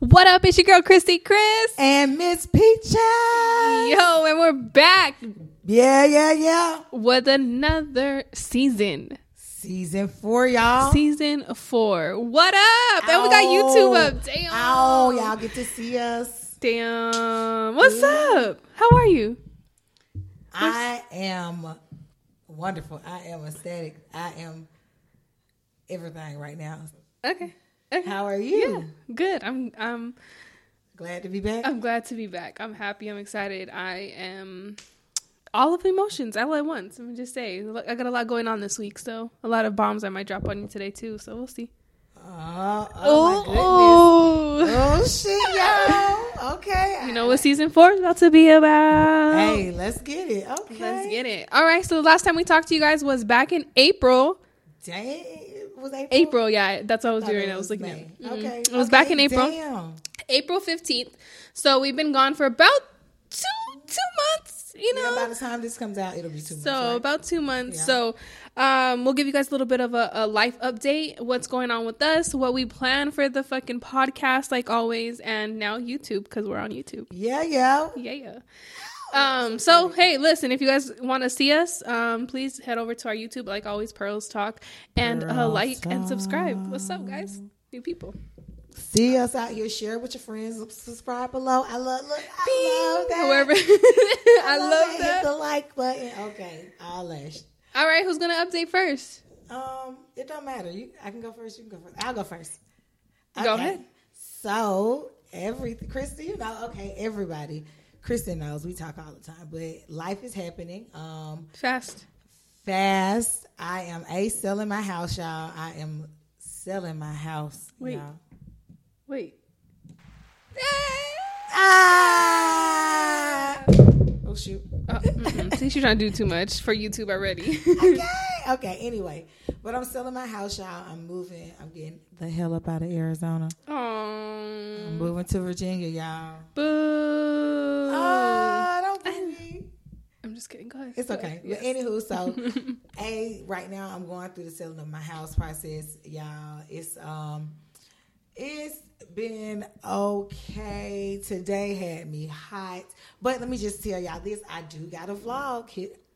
What up? It's your girl Christy Chris and Miss Peaches. Yo, and we're back. Yeah, yeah, yeah. With another season. Season four, y'all. Season four. What up? Ow. And we got YouTube up. Damn. Oh, y'all get to see us. Damn. What's yeah. up? How are you? I am wonderful. I am ecstatic. I am everything right now. Okay. How are you? Yeah, good. I'm I'm glad to be back. I'm glad to be back. I'm happy. I'm excited. I am all of the emotions all at once. Let me just say, I got a lot going on this week, so a lot of bombs I might drop on you today too. So we'll see. Uh, oh, oh, oh, shit, y'all. Okay. You know what season four is about to be about. Hey, let's get it. Okay. Let's get it. All right. So the last time we talked to you guys was back in April. Dang. Was April? April, yeah. That's what I was doing. I was looking May. at. Mm-hmm. Okay. It was okay, back in April. Damn. April 15th. So we've been gone for about two two months you know, yeah, by the time this comes out, it'll be two months. So right? about two months. Yeah. So um, we'll give you guys a little bit of a, a, life update, what's going on with us, what we plan for the fucking podcast, like always, and now YouTube because we're on YouTube. Yeah, yeah, yeah, yeah. Um, so hey, listen, if you guys want to see us, um, please head over to our YouTube, like always, Pearls Talk, and uh, like and subscribe. What's up, guys? New people. See us out here. Share with your friends. Subscribe below. I love. Look, I love that. Whoever. I, I love, love that. Hit the like button. Okay, I'll lash. All right, who's gonna update first? Um, it don't matter. You, I can go first. You can go first. I'll go first. Okay. Go ahead. So every Christy, you know, okay, everybody. Kristen knows we talk all the time, but life is happening. Um, fast, fast. I am a selling my house, y'all. I am selling my house. Wait, y'all. Wait. Ah! Oh shoot. Uh, See, she's trying to do too much for YouTube already. okay. Okay. Anyway, but I'm selling my house, y'all. I'm moving. I'm getting the hell up out of Arizona. Aww. I'm moving to Virginia, y'all. Boo. Oh, don't boo me. I'm just kidding. Go ahead. It's okay. Yes. But anywho, so a right now I'm going through the selling of my house process, y'all. It's um it's been okay. Today had me hot. But let me just tell y'all this. I do got a vlog.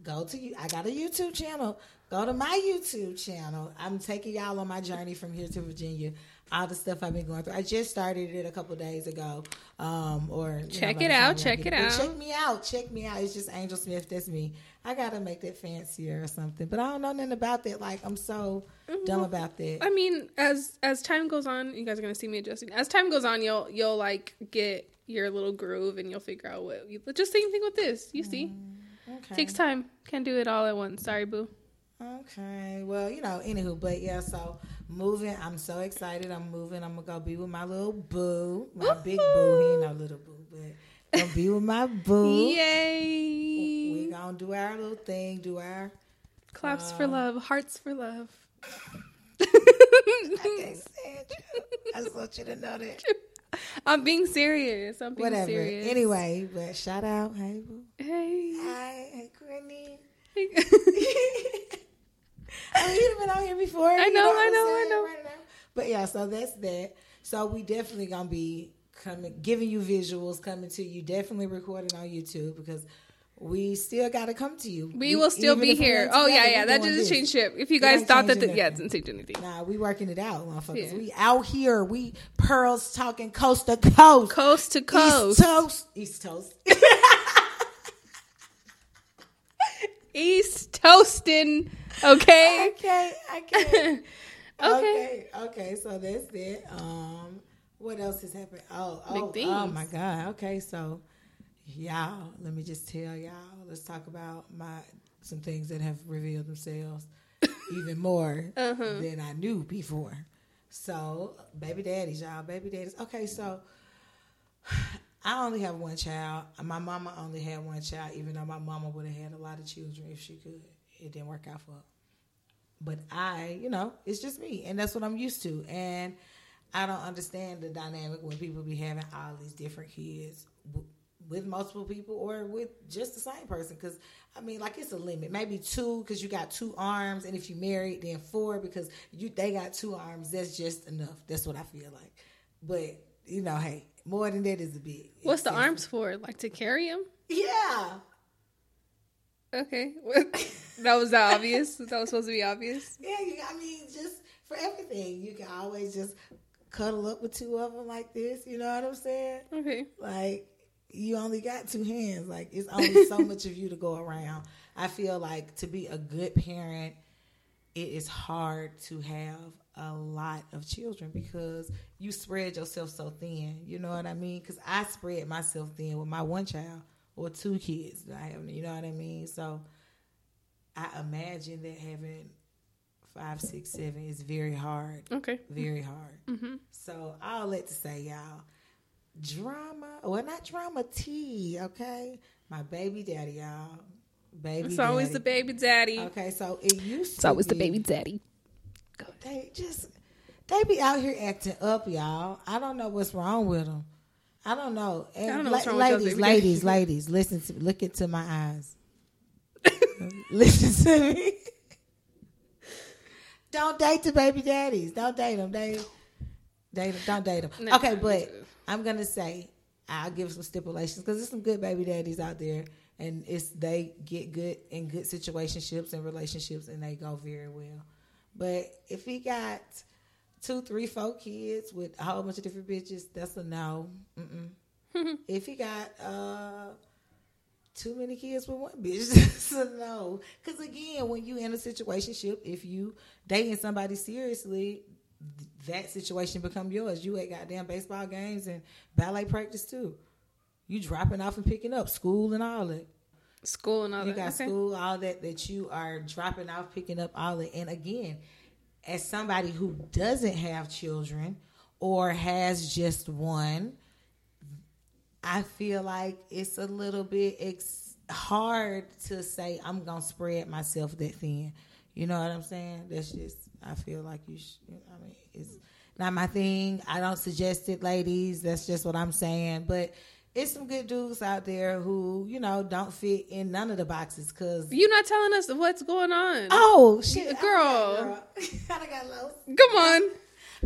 Go to you. I got a YouTube channel. Go to my YouTube channel. I'm taking y'all on my journey from here to Virginia. All the stuff I've been going through. I just started it a couple days ago. Um, or check know, it out. Check it, it out. Check me out. Check me out. It's just Angel Smith. That's me. I gotta make that fancier or something. But I don't know nothing about that. Like I'm so mm-hmm. dumb about that. I mean, as as time goes on, you guys are gonna see me adjusting. As time goes on, you'll you'll like get your little groove and you'll figure out what. You, just same thing with this. You see, mm, okay. takes time. Can't do it all at once. Sorry, boo. Okay. Well, you know, anywho, but yeah. So moving, I'm so excited. I'm moving. I'm gonna go be with my little boo, my Ooh. big boo. He ain't no little boo, but Gonna be with my boo. Yay! We gonna do our little thing. Do our claps for um, love, hearts for love. I can't stand you. I just want you to know that. I'm being serious. I'm being Whatever. serious. Anyway, but shout out, hey boo. Hey. Hi, hey Courtney. I you've been on here before. I know, know I know, I know. Right but yeah, so that's that. So we definitely gonna be coming, giving you visuals, coming to you. Definitely recording on YouTube because we still got to come to you. We, we will still be here. Oh yeah, yeah. That doesn't change shit. If you guys thought that, the, yeah, it didn't change anything. Nah, we working it out, motherfuckers. Yeah. We out here. We pearls talking coast to coast, coast to coast, east toast, east toast. East toasting. Okay. Okay. Okay. okay. Okay. Okay. So that's it. Um what else has happened? Oh, oh, oh my God. Okay, so y'all, let me just tell y'all. Let's talk about my some things that have revealed themselves even more uh-huh. than I knew before. So, baby daddies, y'all, baby daddies. Okay, so I only have one child. My mama only had one child, even though my mama would have had a lot of children if she could. It didn't work out for. But I, you know, it's just me, and that's what I'm used to. And I don't understand the dynamic when people be having all these different kids with multiple people or with just the same person. Because I mean, like it's a limit. Maybe two because you got two arms, and if you married, then four because you they got two arms. That's just enough. That's what I feel like. But you know, hey, more than that is a bit. What's the arms for? Like to carry him? Yeah. Okay, that was that obvious. that was supposed to be obvious. Yeah, you, I mean, just for everything, you can always just cuddle up with two of them like this. You know what I'm saying? Okay. Like you only got two hands. Like it's only so much of you to go around. I feel like to be a good parent, it is hard to have a lot of children because you spread yourself so thin. You know what I mean? Because I spread myself thin with my one child or two kids I have. You know what I mean? So I imagine that having five, six, seven is very hard. Okay. Very hard. Mm-hmm. So all that to say, y'all, drama, well, not drama tea, okay? My baby daddy, y'all. Baby It's daddy. always the baby daddy. Okay, so it used It's to always the baby daddy. They just, they be out here acting up, y'all. I don't know what's wrong with them. I don't know. And don't know la- what's wrong with ladies, ladies, ladies, listen to, look into my eyes. listen to me. Don't date the baby daddies. Don't date them. They, they don't date them. No. Okay, but I'm gonna say I'll give some stipulations because there's some good baby daddies out there, and it's they get good in good situationships and relationships, and they go very well. But if he got two, three, four kids with a whole bunch of different bitches, that's a no. If he got uh too many kids with one bitch, a no. Because again, when you in a situationship, if you dating somebody seriously, th- that situation become yours. You at goddamn baseball games and ballet practice too. You dropping off and picking up school and all that. School and all You that. You got Okay. school, all that that you are dropping off, picking up all that. And again, as somebody who doesn't have children or has just one, I feel like it's a little bit ex- hard to say I'm gonna spread myself that thin. You know what I'm saying? That's just I feel like you. Sh- I mean, it's not my thing. I don't suggest it, ladies. That's just what I'm saying. But it's some good dudes out there who you know don't fit in none of the boxes because. you're not telling us what's going on? Oh shit, Girl. I got lost. Come on.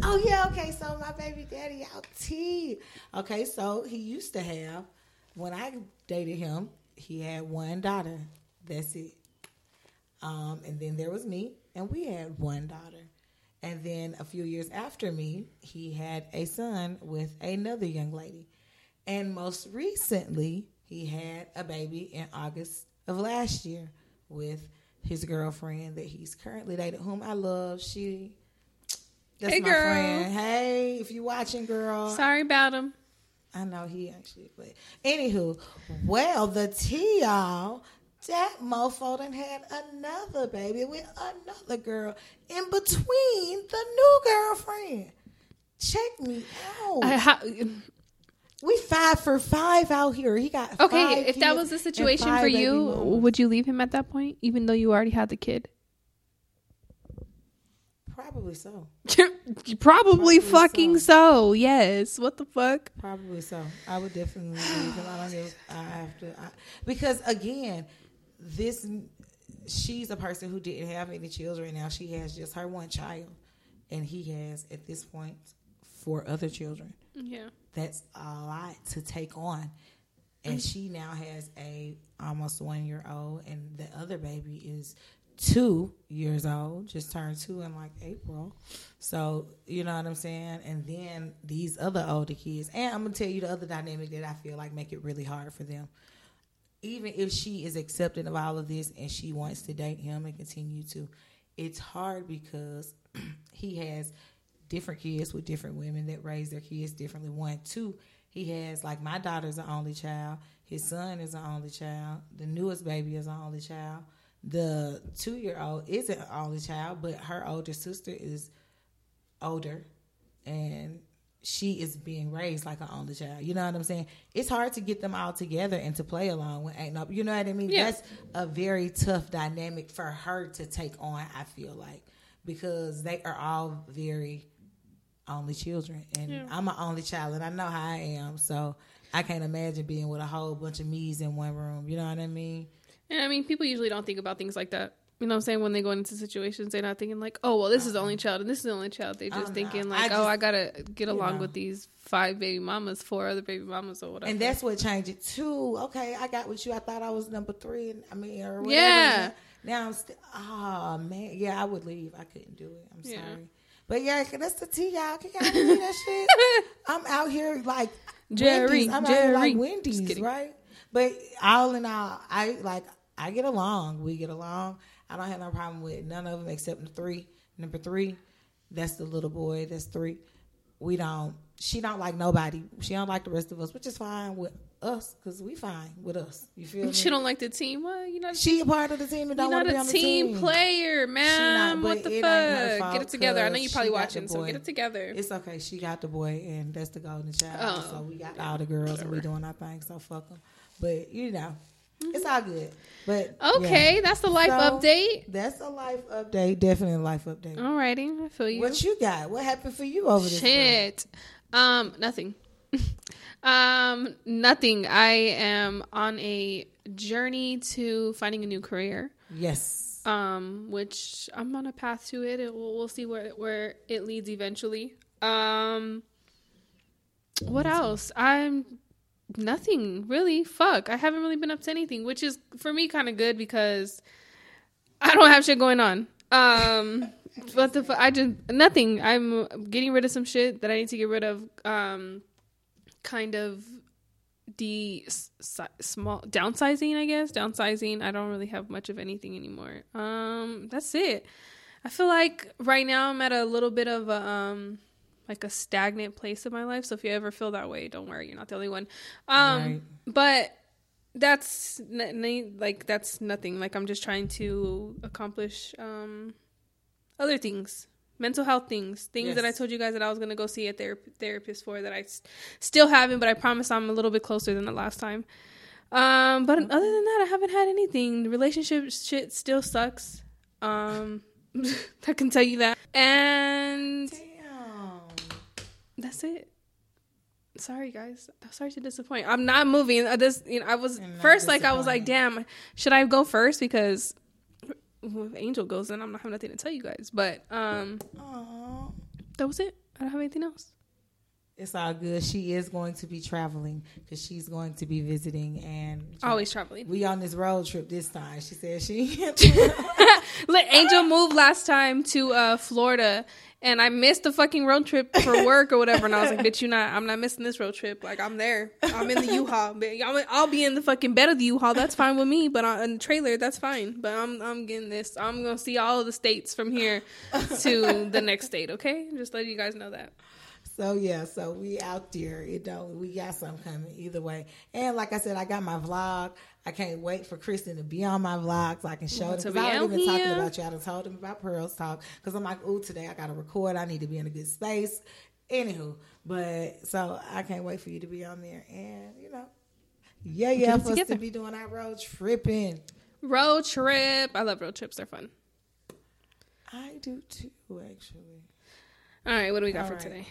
Oh yeah, okay. So my baby daddy out T. Okay, so he used to have when I dated him, he had one daughter. That's it. Um, and then there was me, and we had one daughter. And then a few years after me, he had a son with another young lady. And most recently, he had a baby in August of last year with his girlfriend that he's currently dating, whom I love. She that's Hey, my girl. friend. Hey, if you watching, girl. Sorry about him. I know he actually, but anywho, well, the tea, y'all, that mofo done had another baby with another girl in between the new girlfriend. Check me out. I we five for five out here. He got okay, if that was the situation for you, would you leave him at that point, even though you already had the kid? Probably so. Probably, Probably fucking so. Yes. What the fuck? Probably so. I would definitely leave. I don't give. I have to I, because again, this she's a person who didn't have any children. Now she has just her one child, and he has at this point four other children. Yeah. That's a lot to take on, and mm. she now has a almost one year old, and the other baby is two years old, just turned two in like April. So you know what I'm saying. And then these other older kids, and I'm gonna tell you the other dynamic that I feel like make it really hard for them. Even if she is accepting of all of this and she wants to date him and continue to, it's hard because he has different kids with different women that raise their kids differently. One, two, he has like my daughter's the only child. His son is the only child. The newest baby is the only child. The two year old isn't an only child, but her older sister is older and she is being raised like an only child. You know what I'm saying? It's hard to get them all together and to play along with ain't no you know what I mean? Yeah. That's a very tough dynamic for her to take on, I feel like. Because they are all very only children. And Yeah. I'm an only child and I know how I am. So I can't imagine being with a whole bunch of me's in one room. You know what I mean? And I mean, people usually don't think about things like that. You know what I'm saying? When they go into situations, they're not thinking like, oh, well, this is the only uh-huh. child and this is the only child. They're just oh, thinking like, I just, oh, I gotta get along know. with these five baby mamas, four other baby mamas, or whatever. And that's what changed it too. Okay, I got with you. I thought I was number three. And, I mean, or whatever. Yeah. Now I'm still. Oh ah, man, yeah, I would leave. I couldn't do it. I'm yeah. sorry. But yeah, that's the tea, y'all. Can y'all do that shit? I'm out here like Jerry, Wendy's. I'm Jerry. out here like Wendy's, right? But all in all, I like I get along. We get along. I don't have no problem with none of them except the three. Number three, that's the little boy. That's three. We don't. She don't like nobody. She don't like the rest of us, which is fine with us because we fine with us. You feel me? She don't like the team. Well, you know, she a part of the team and don't want to be on the team. team player, man. what the fuck? Get it together. I know you probably watching, so get it together. It's okay. She got the boy, and that's the golden child. Oh. So we got all the girls, Whatever. and we doing our thing. So fuck them. But you know, it's all good. But okay, yeah. that's the life so, update. That's a life update. Definitely a life update. Alrighty, I feel you. What you got? What happened for you over this? Shit. Um, nothing. um, nothing. I am on a journey to finding a new career. Yes. Um, which I'm on a path to it. it we'll, we'll see where where it leads eventually. Um, what else? I'm nothing really. Fuck, I haven't really been up to anything, which is for me kind of good because I don't have shit going on. Um, but the I just nothing. I'm getting rid of some shit that I need to get rid of. Um, kind of the small downsizing, I guess. Downsizing. I don't really have much of anything anymore. Um, that's it. I feel like right now I'm at a little bit of a um like a stagnant place in my life. So if you ever feel that way, don't worry, you're not the only one. Um, right. but that's n- like that's nothing. Like I'm just trying to accomplish um, other things, mental health things, things yes. that I told you guys that I was gonna go see a ther- therapist for that I s- still haven't, but I promise I'm a little bit closer than the last time. Um, but okay. other than that, I haven't had anything. The relationship shit still sucks. Um, I can tell you that. And that's it. Sorry guys. Sorry to disappoint. I'm not moving. I just you know I was first like I was like, damn, should I go first because if Angel goes in, I'm not having nothing to tell you guys. But um Aww. that was it. I don't have anything else. It's all good. She is going to be traveling because she's going to be visiting and always traveling. We on this road trip this time. She said she let Angel move last time to uh, Florida and I missed the fucking road trip for work or whatever. And I was like, bitch, you not, I'm not missing this road trip. Like, I'm there. I'm in the U-Haul. I'll be in the fucking bed of the U-Haul. That's fine with me. But in the trailer, that's fine. But I'm, I'm getting this. I'm going to see all of the states from here to the next state. Okay. Just let you guys know that. So yeah, so we out there, you know, we got something coming either way. And like I said, I got my vlog. I can't wait for Kristen to be on my vlog so I can show them. Because I don't even here. talking about you. I told them about Pearls Talk because I'm like, oh, today I got to record. I need to be in a good space. Anywho, but so I can't wait for you to be on there. And, you know, yeah, yeah, for us to be doing our road tripping. Road trip. I love road trips. They're fun. I do too, actually. All right, what do we got All for right. today?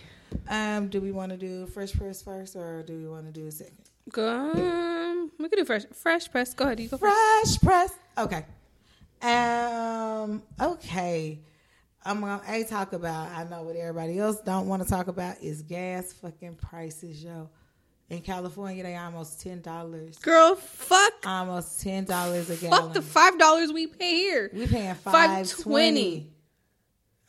Um, do we want to do fresh press first, or do we want to do a second? Um, we could do fresh fresh press. Go ahead, you go fresh first. press. Okay. Um. Okay. I'm gonna a talk about. I know what everybody else don't want to talk about is gas fucking prices, yo. In California, they almost ten dollars. Girl, fuck. Almost ten dollars a gallon. Fuck the five dollars we pay here. We paying five twenty.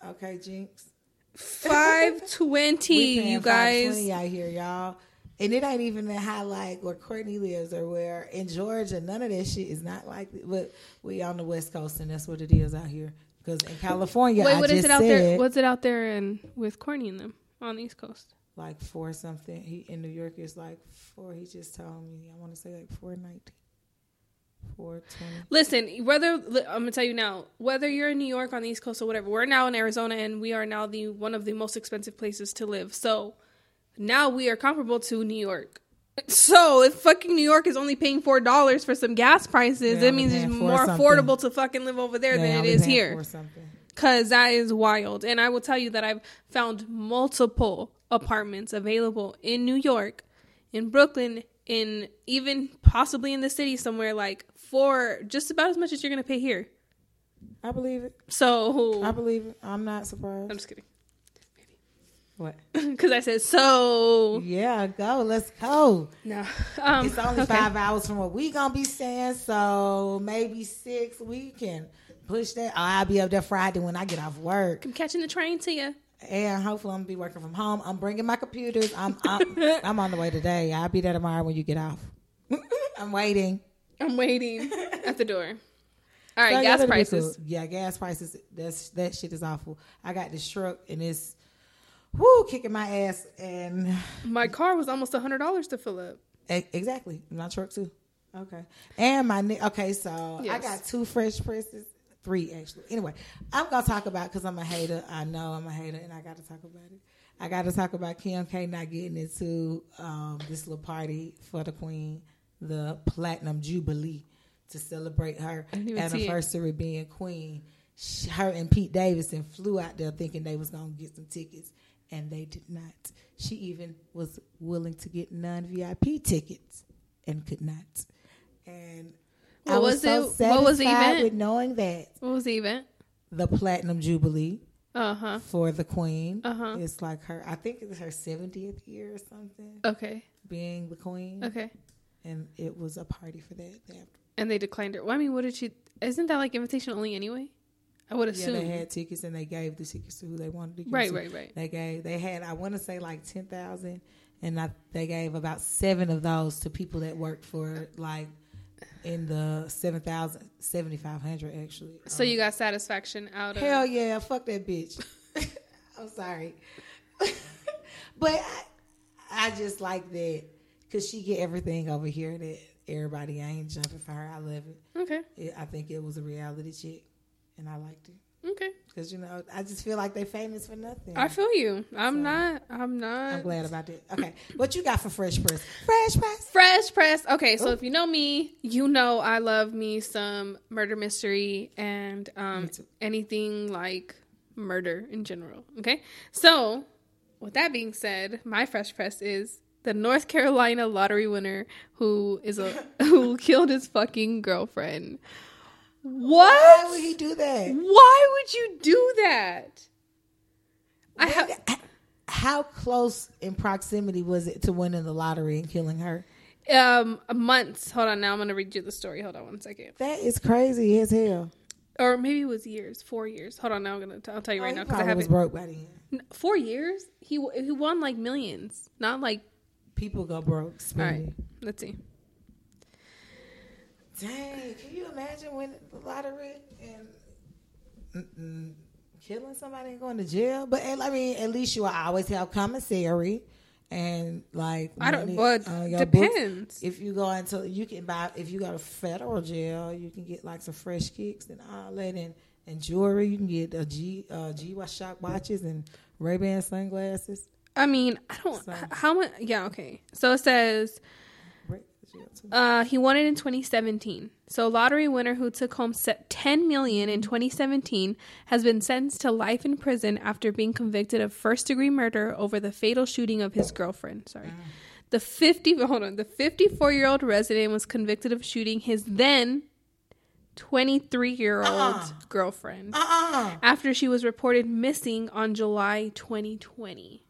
Okay, Jinx. Five twenty, you guys. Twenty out here, y'all. And it ain't even that high like where Courtney lives or where in Georgia. None of that shit is not like. But we on the West Coast, and that's what it is out here. Because in California, wait, what is it out said, there? What's it out there and with Courtney and them on the East Coast? Like four something. He in New York is like four. He just told me. I want to say like four nineteen. Listen, whether I'm gonna tell you now, whether you're in New York on the East Coast or whatever, we're now in Arizona and we are now the one of the most expensive places to live. So now we are comparable to New York. So if fucking New York is only paying four dollars for some gas prices, it means it's more something. affordable to fucking live over there than it is here. Cause that is wild. And I will tell you that I've found multiple apartments available in New York, in Brooklyn, in even possibly in the city somewhere like for just about as much as you're going to pay here. I believe it. So I believe it. I'm not surprised. I'm just kidding. What? Because I said so. Yeah, go. Let's go. No, um, it's only okay. five hours from what we gonna be saying, so maybe six. We can push that. Oh, I'll be up there Friday when I get off work. I'm catching the train to you. And hopefully I'm gonna be working from home. I'm bringing my computers. I'm I'm, I'm on the way today. I'll be there tomorrow when you get off. I'm waiting. I'm waiting at the door. All right, so gas prices. Yeah, gas prices. That's that shit is awful. I got this truck and it's whoo, kicking my ass. And my car was almost a hundred dollars to fill up. Exactly, my truck too. Okay, and my okay, so yes. I got two fresh presses, three actually. Anyway, I'm gonna talk about because I'm a hater. I know I'm a hater, and I got to talk about it. I got to talk about Kim K not getting into um, this little party for the Queen, the Platinum Jubilee, to celebrate her anniversary being Queen. She, Her and Pete Davidson flew out there thinking they was gonna get some tickets and they did not. She even was willing to get non VIP tickets and could not. And what I was, was so it? Satisfied what was the event? With knowing that. What was the event? The Platinum Jubilee. Uh-huh. For the Queen. Uh-huh. It's like her I think it's her 70th year or something. Okay. Being the Queen. Okay. And it was a party for that. And they declined her. Well, I mean, what did she isn't that like invitation only anyway? I would assume yeah, they had tickets and they gave the tickets to who they wanted to give. Right, to. right, right. They gave they had I want to say like ten thousand, and I, they gave about seven of those to people that worked for like in the 7,000, 7,500 actually. So um, you got satisfaction out of Hell yeah, fuck that bitch. I'm sorry. but I, I, just like that because she get everything over here that everybody ain't jumping for her. I love it. Okay. It, I think it was a reality chick and I liked it. Okay. Because you know, I just feel like they famous for nothing. I feel you. I'm so, not. I'm not. I'm glad about that. Okay, what you got for Fresh Press? Fresh Press. Fresh Press. Okay, so Ooh. if you know me, you know I love me some murder mystery and um, anything like murder in general. Okay, so with that being said, my Fresh Press is the North Carolina lottery winner who is a who killed his fucking girlfriend. What? Why would he do that? Why would you do that? I have. How close in proximity was it to winning the lottery and killing her? Um, months. Hold on. Now I'm gonna read you the story. Hold on one second. That is crazy as hell. Or maybe it was years. Four years. Hold on. Now I'm gonna. T- I'll tell you right oh, now because I have was broke by then. Four years. He he won like millions, not like people go broke. All right. Let's see. Dang, can you imagine winning the lottery and killing somebody and going to jail? But I mean, at least you always have commissary and like I don't. But uh, depends. Books. If you go into you can buy if you go to federal jail, you can get like some fresh kicks and all that and, and jewelry. You can get a G uh, G Shock watches and Ray Ban sunglasses. I mean, I don't. So. How much? Yeah, okay. So it says uh, he won it in 2017. So, lottery winner who took home 10 million in 2017 has been sentenced to life in prison after being convicted of first-degree murder over the fatal shooting of his girlfriend. Sorry. The 50 hold on, the 54-year-old resident was convicted of shooting his then 23-year-old uh-uh. girlfriend uh-uh. after she was reported missing on July 2020.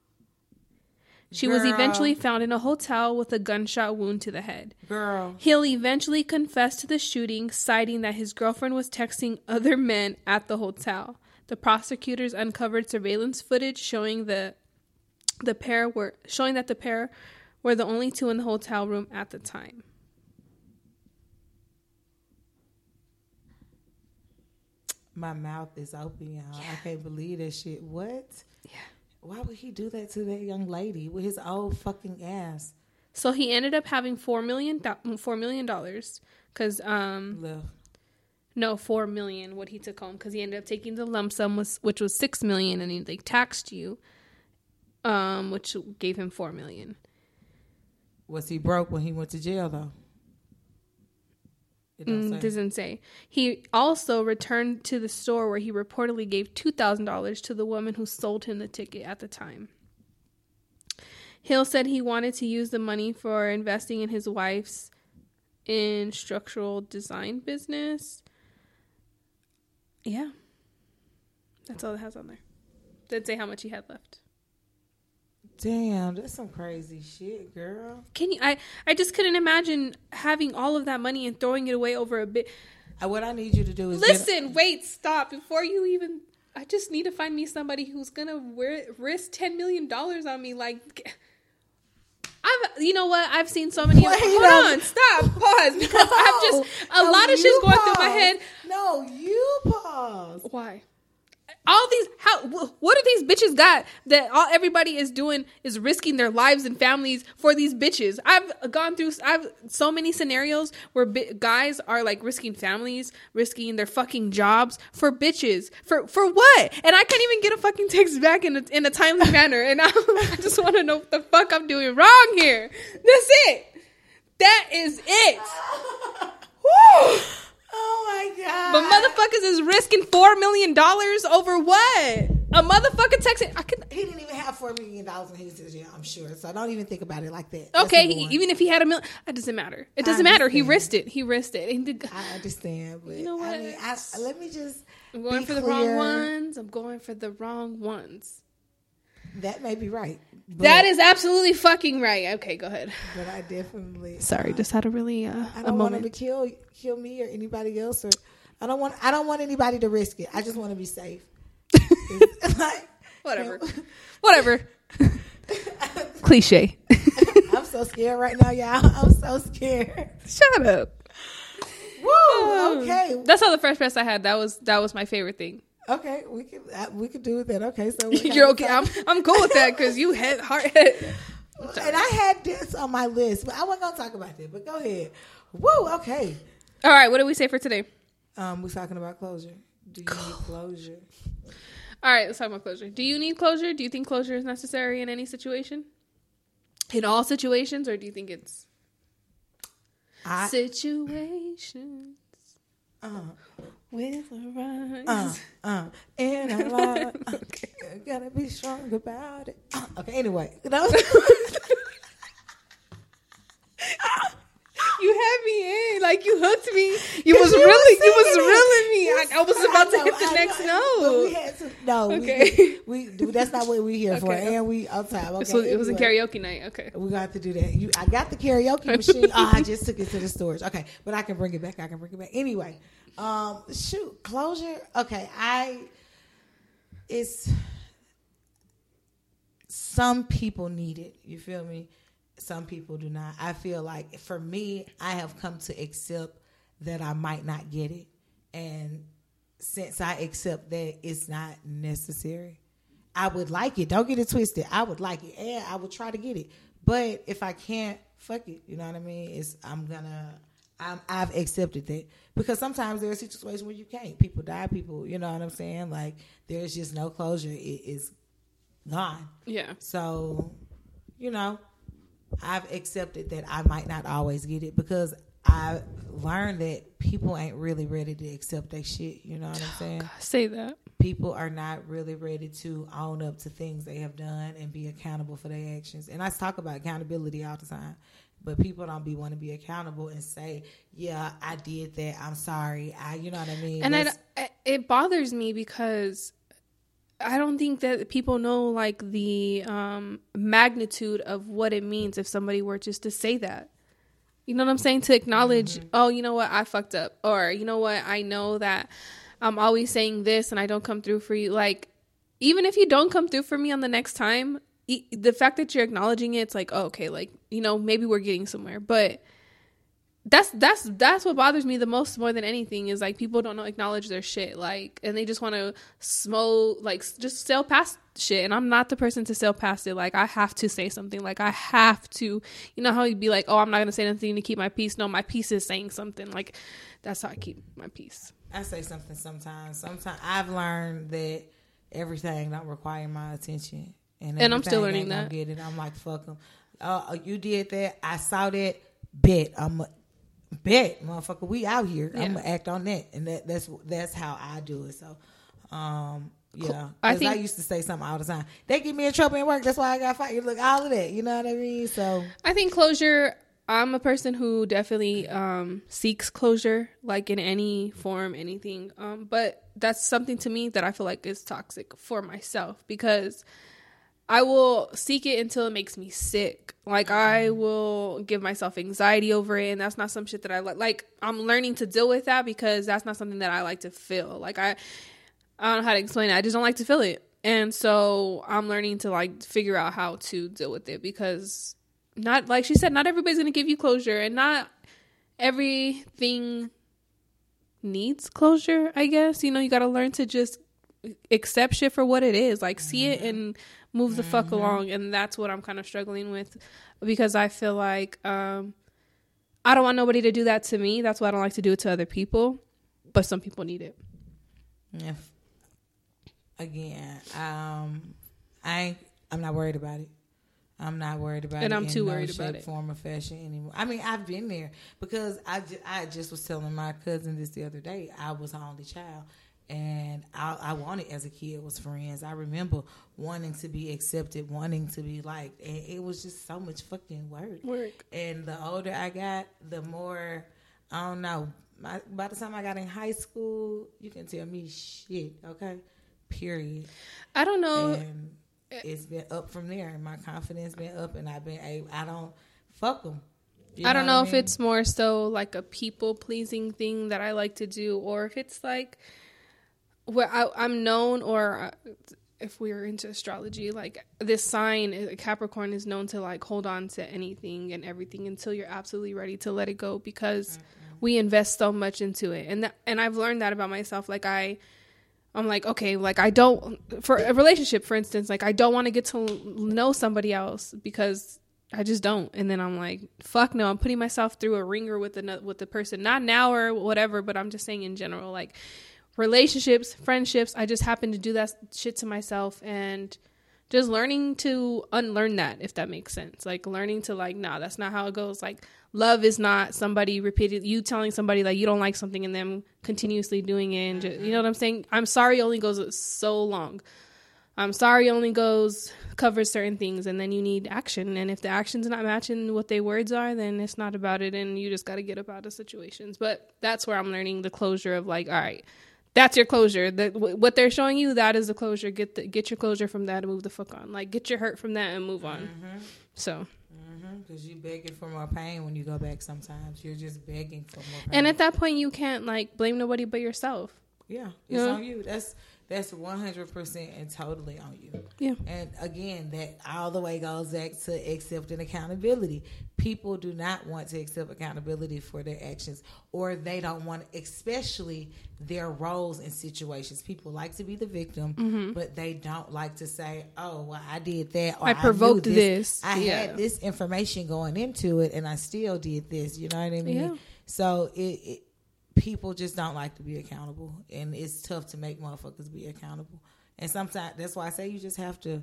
She Girl. was eventually found in a hotel with a gunshot wound to the head. Girl. Hill eventually confessed to the shooting, citing that his girlfriend was texting other men at the hotel. The prosecutors uncovered surveillance footage showing the the pair were showing that the pair were the only two in the hotel room at the time. My mouth is open, y'all. Yeah. I can't believe this shit. What? Yeah. Why would he do that to that young lady with his old fucking ass? So he ended up having four million four million dollars because um no four million what he took home because he ended up taking the lump sum was which was six million and he like taxed you um which gave him four million. Was he broke when he went to jail though? It mm, say. doesn't say. He also returned to the store where he reportedly gave $2,000 to the woman who sold him the ticket at the time. Hill said he wanted to use the money for investing in his wife's in structural design business. Yeah. That's all it has on there. Didn't say how much he had left. Damn, that's some crazy shit, girl. Can you? I I just couldn't imagine having all of that money and throwing it away over a bit. What I need you to do is listen. Get... wait, stop before you even. I just need to find me somebody who's gonna wear, risk ten million dollars on me. Like, I've, you know what? I've seen so many. Wait, hold no. on, stop, pause, because no, I've just a no, lot of shit's going through my head. No, you pause. Why? All these how what do these bitches got that all everybody is doing is risking their lives and families for these bitches? I've gone through i've so many scenarios where bi- guys are like risking families risking their fucking jobs for bitches. For for what? And i can't even get a fucking text back in a, in a timely manner. And I, I just want to know what the fuck i'm doing wrong here. That's it. That is it. Woo! Oh my god! But motherfuckers is risking four million dollars over what? A motherfucker texting. I could. He didn't even have four million dollars in his jail. I'm sure. So I don't even think about it like that. Okay, he, even if he had a million, it doesn't matter. It doesn't matter. He risked it. He risked it. I understand, but you know what? I mean, I, let me just. I'm going for clear. the wrong ones. I'm going for the wrong ones. That may be right. that is absolutely fucking right. Okay, go ahead. But I definitely sorry, uh, just had a really uh, I don't want him to kill kill me or anybody else, or I don't want I don't want anybody to risk it. I just want to be safe. like, whatever, whatever. Cliche. I'm so scared right now, y'all. I'm so scared. Shut up. Woo. Okay. That's how the fresh press I had. That was that was my favorite thing. Okay, we can uh, we can do with that. Okay, so you're okay. I'm I'm cool with that because you had heart head. And I had this on my list, but I wasn't gonna talk about it. But go ahead. Woo. Okay. All right. What did we say for today? Um, we're talking about closure. Do you need closure? All right. Let's talk about closure. Do you need closure? Do you think closure is necessary in any situation? In all situations, or do you think it's I, situations? Uh, with a rise. Uh, uh, in a lot. okay. Gotta be strong about it. Uh, okay, anyway. you had me in, like you hooked me. You was really, you was reeling me. I, I, was about to hit the I next note. We had to, no, okay. We, we, that's not what we're here okay. for, and we on time. Okay, so it was a karaoke night. Okay, we got to do that. You, I got the karaoke machine. oh, I just took it to the storage. Okay, but I can bring it back. I can bring it back anyway. Um, shoot, closure. Okay, I. It's some people need it. You feel me? Some people do not. I feel like for me, I have come to accept that I might not get it, and since I accept that it's not necessary, I would like it. Don't get it twisted. I would like it, Yeah, I would try to get it. But if I can't, fuck it. You know what I mean? It's I'm gonna i have accepted that because sometimes there are situations where you can't. People die. People, you know what I'm saying? Like there's just no closure. It is gone. Yeah. So, you know, I've accepted that I might not always get it because I learned that people ain't really ready to accept that shit. You know what I'm oh, saying? Oh, God, say that. People are not really ready to own up to things they have done and be accountable for their actions. And I talk about accountability all the time but people don't be want to be accountable and say, "Yeah, I did that. I'm sorry." I, you know what I mean? And it, it bothers me because I don't think that people know like the um, magnitude of what it means if somebody were just to say that. You know what I'm saying? To acknowledge, mm-hmm. oh, you know what, I fucked up, or you know what, I know that I'm always saying this and I don't come through for you. Like, even if you don't come through for me on the next time, the fact that you're acknowledging it, it's like, oh, okay, like you know, maybe we're getting somewhere. But that's that's that's what bothers me the most more than anything is like people don't know acknowledge their shit, like, and they just want to smoke, like, just sail past shit. And I'm not the person to sail past it. Like, I have to say something. Like, I have to, you know, how you'd be like, oh, I'm not gonna say anything to keep my peace. No, my peace is saying something. Like, that's how I keep my peace. I say something sometimes. Sometimes I've learned that everything don't require my attention and, and I'm still learning that. Get it? I'm like, fuck them. Uh, uh, you did that. I saw that. Bet I'm a bet, motherfucker. We out here. Yeah. I'm gonna act on that, and that that's that's how I do it. So, um, yeah. I think I used to say something all the time. They get me in trouble at work. That's why I got fired. Look, all of that. You know what I mean? So I think closure I'm a person who definitely um, seeks closure, like in any form, anything. Um, but that's something to me that I feel like is toxic for myself because I will seek it until it makes me sick. Like I mm-hmm. will give myself anxiety over it, and that's not some shit that I like. Like I'm learning to deal with that because that's not something that I like to feel. Like I, I don't know how to explain it. I just don't like to feel it, and so I'm learning to like figure out how to deal with it because not like she said, not everybody's gonna give you closure, and not everything needs closure. I guess you know you got to learn to just accept shit for what it is. Like see mm-hmm. it and move mm-hmm. the fuck mm-hmm. along, and that's what I'm kind of struggling with because I feel like um, I don't want nobody to do that to me. That's why I don't like to do it to other people, but some people need it. Yeah. Again, um, I I'm not worried about it. I'm not worried about and it. And I'm too no worried about it. Form of fashion anymore. I mean, I've been there because I just, I just was telling my cousin this the other day. I was an only child, and I, I wanted as a kid was friends. I remember wanting to be accepted, wanting to be liked, and it was just so much fucking work. Work. And the older I got, the more I don't know. My, by the time I got in high school, you can tell me shit. Okay, period. I don't know. And, it's been up from there. and My confidence been up, and I've been able. I don't fuck them. You I don't know, know if mean? it's more so like a people pleasing thing that I like to do, or if it's like where I, am known, or uh, if we are into astrology, like this sign, uh, Capricorn, is known to like hold on to anything and everything until you're absolutely ready to let it go because mm-hmm. we invest so much into it, and that, and I've learned that about myself. Like I I'm like, okay, like I don't for a relationship, for instance, like I don't want to get to know somebody else because I just don't. And then I'm like, fuck no, I'm putting myself through a ringer with the with the person, not now or whatever, but I'm just saying in general, like relationships, friendships. I just happen to do that shit to myself and just learning to unlearn that, if that makes sense. Like learning to like, nah, that's not how it goes. Like love is not somebody repeated you telling somebody that you don't like something and them continuously doing it and just, you know what i'm saying i'm sorry only goes so long i'm sorry only goes covers certain things and then you need action and if the action's not matching what their words are then it's not about it and you just got to get up out of situations but that's where i'm learning the closure of like all right that's your closure that what they're showing you that is the closure get the get your closure from that and move the fuck on like get your hurt from that and move on mm-hmm. so because mm-hmm, you're begging for more pain when you go back. Sometimes you're just begging for more. pain. And at that point, you can't like blame nobody but yourself. Yeah, it's on you. That's that's one hundred percent and totally on you. Yeah. And again, that all the way goes back to accepting accountability. People do not want to accept accountability for their actions, or they don't want, especially their roles in situations. People like to be the victim, mm-hmm. but they don't like to say, "Oh, well, I did that." I provoked I this. this. I yeah. had this information going into it, and I still did this. You know what I mean? Yeah. So it, it people just don't like to be accountable, and it's tough to make motherfuckers be accountable. And sometimes that's why I say you just have to.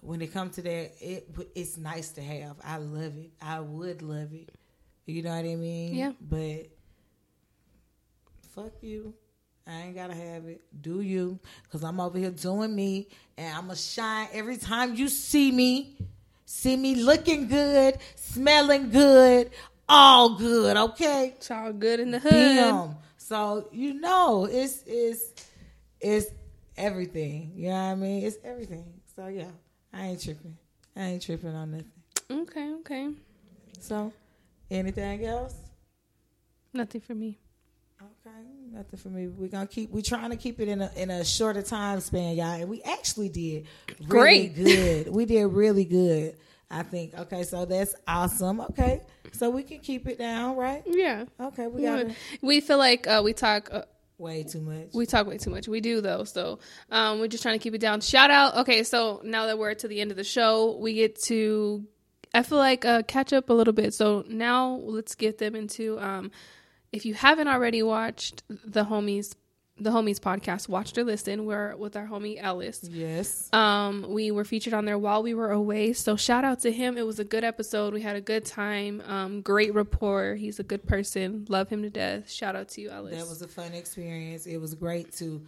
When it comes to that, it it's nice to have. I love it. I would love it. You know what I mean? Yeah. But fuck you. I ain't gotta have it. Do you? Cause I'm over here doing me, and I'ma shine every time you see me. See me looking good, smelling good, all good, okay? It's all good in the hood. Damn. So you know, it's it's it's everything. You know what I mean? It's everything. So yeah, I ain't tripping. I ain't tripping on nothing. Okay, okay. So, anything else? Nothing for me. Okay, nothing for me. We're gonna keep. We're trying to keep it in a in a shorter time span, y'all. And we actually did really Great. good. we did really good. I think. Okay, so that's awesome. Okay, so we can keep it down, right? Yeah. Okay, we got. We feel like uh, we talk. Uh, way too much. We talk way too much. We do though. So um, we're just trying to keep it down. Shout out. Okay, so now that we're to the end of the show, we get to. I feel like uh, catch up a little bit. So now let's get them into. Um, if you haven't already watched the homies the homies podcast watched or listen we're with our homie ellis. Yes. Um we were featured on there while we were away so shout out to him. It was a good episode. We had a good time. Um great rapport. He's a good person. Love him to death. Shout out to you ellis. That was a fun experience. It was great to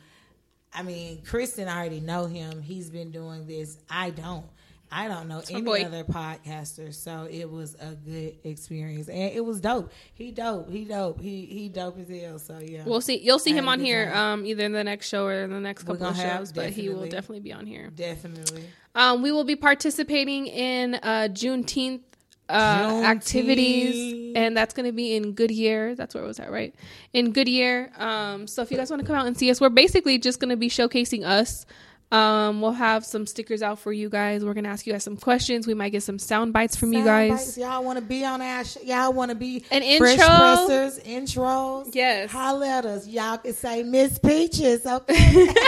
i mean kristen i already know him. He's been doing this. I don't I don't know any boy. other podcaster, so it was a good experience, and it was dope. He dope. He dope. He he dope as hell. So yeah, we'll see. You'll see him on here, um, either in the next show or in the next couple of shows, but he will definitely be on here. Definitely. Um, we will be participating in uh, Juneteenth uh, activities, and that's going to be in Goodyear. That's where it was at, right? In Goodyear. Um, so if you guys want to come out and see us, we're basically just going to be showcasing us. Um, we'll have some stickers out for you guys. We're gonna ask you guys some questions. We might get some sound bites from sound you guys. Bites. Y'all want to be on our sh- Y'all want to be an intro, pressers, intros. Yes, at us. Y'all can say Miss Peaches, okay?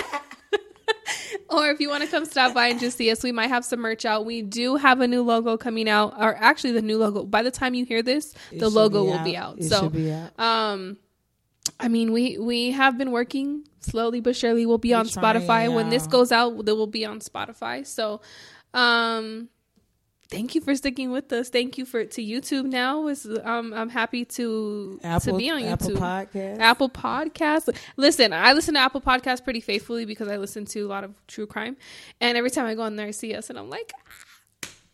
or if you want to come stop by and just see us, we might have some merch out. We do have a new logo coming out, or actually the new logo. By the time you hear this, it the logo be will be out. It so, be out. um, I mean, we we have been working slowly but surely. We'll be We're on Spotify when this goes out. They will be on Spotify. So, um, thank you for sticking with us. Thank you for to YouTube now. Is um, I'm happy to Apple, to be on YouTube. Apple Podcast. Apple Podcast. Listen, I listen to Apple Podcast pretty faithfully because I listen to a lot of true crime, and every time I go on there, I see us, and I'm like,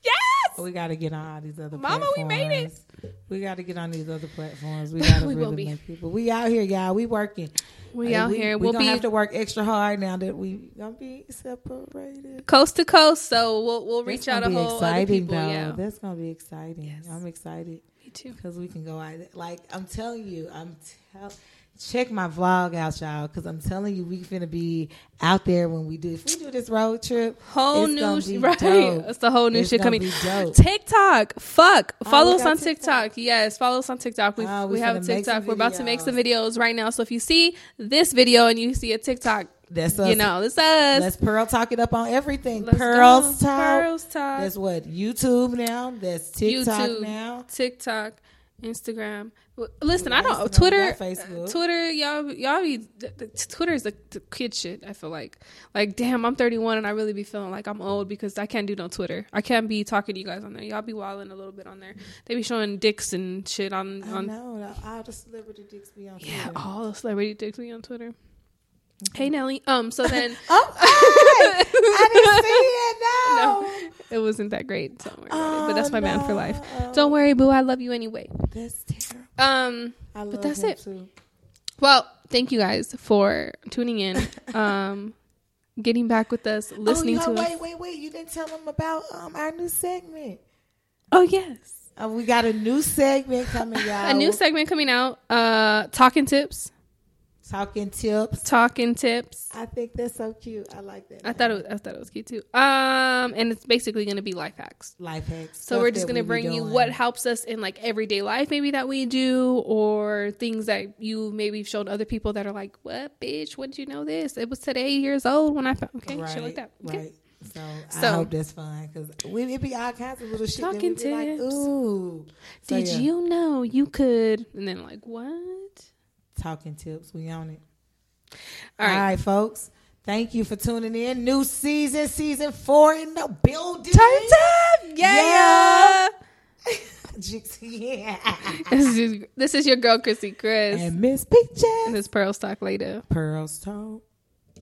yes. We got to get on all these other. Platforms. Mama, platforms. we made it. We got to get on these other platforms. We got to really make people. We out here, y'all. We working. We out we, here. We'll we be have to work extra hard now that we gonna be separated, coast to coast. So we'll we'll reach out a whole exciting, other people. Though. Yeah, that's gonna be exciting. Yes. I'm excited. Me too. Because we can go out. Like I'm telling you, I'm telling check my vlog out, y'all, because I'm telling you, we finna be out there when we do. If we do this road trip, whole new sh- right, dope. it's the whole new it's shit coming. TikTok, fuck, oh, follow us on TikTok. TikTok. Yes, follow us on TikTok. We oh, we have a TikTok. We're about to make some videos right now. So if you see this video and you see a TikTok. That's us. You know, it's us. Let's Pearl talk it up on everything. Let's Pearls go. talk. Pearls talk. That's what YouTube now. That's TikTok YouTube, now. TikTok. Instagram. Listen, I don't Twitter. Facebook. Twitter, y'all, y'all be Twitter is the, the, kid shit. I feel like, like, damn, I'm 31 and I really be feeling like I'm old because I can't do no Twitter. I can't be talking to you guys on there. Y'all be wilding a little bit on there. They be showing dicks and shit on. on know all the celebrity dicks be on. Twitter. Yeah, all the celebrity dicks be on Twitter. Hey Nelly. Um. So then. oh, I didn't see it. No. no, it wasn't that great. Don't worry oh, But that's my no. man for life. Don't worry, boo. I love you anyway. That's terrible. Um. but that's it. Too. Well, thank you guys for tuning in. um. Getting back with us, listening oh, to wait, us. wait, wait! You didn't tell them about um our new segment. Oh yes, uh, we got a new segment coming out. a new segment coming out. Uh, talking tips. Talking tips. Talking tips. I think that's so cute. I like that. I thought it was, I thought it was cute too. Um, and it's basically going to be life hacks. Life hacks. So we're just going to bring you what helps us in like everyday life, maybe that we do, or things that you maybe showed other people that are like, "What, bitch? When did you know this? It was today years old when I found." Okay, right, shit like that. Okay. Right. So, so, I hope that's fun because we it be all kinds of little shit. Talking tips. Like, Ooh. So, Did yeah. you know you could? And then like what? Talking tips. We on it. All right. All right, folks. Thank you for tuning in. New season, season four in the building. Turn time. Yeah. yeah. this, is, this is your girl, Chrissy Chris. And Miss Peaches. And this Pearl Stock later. Pearl Talk.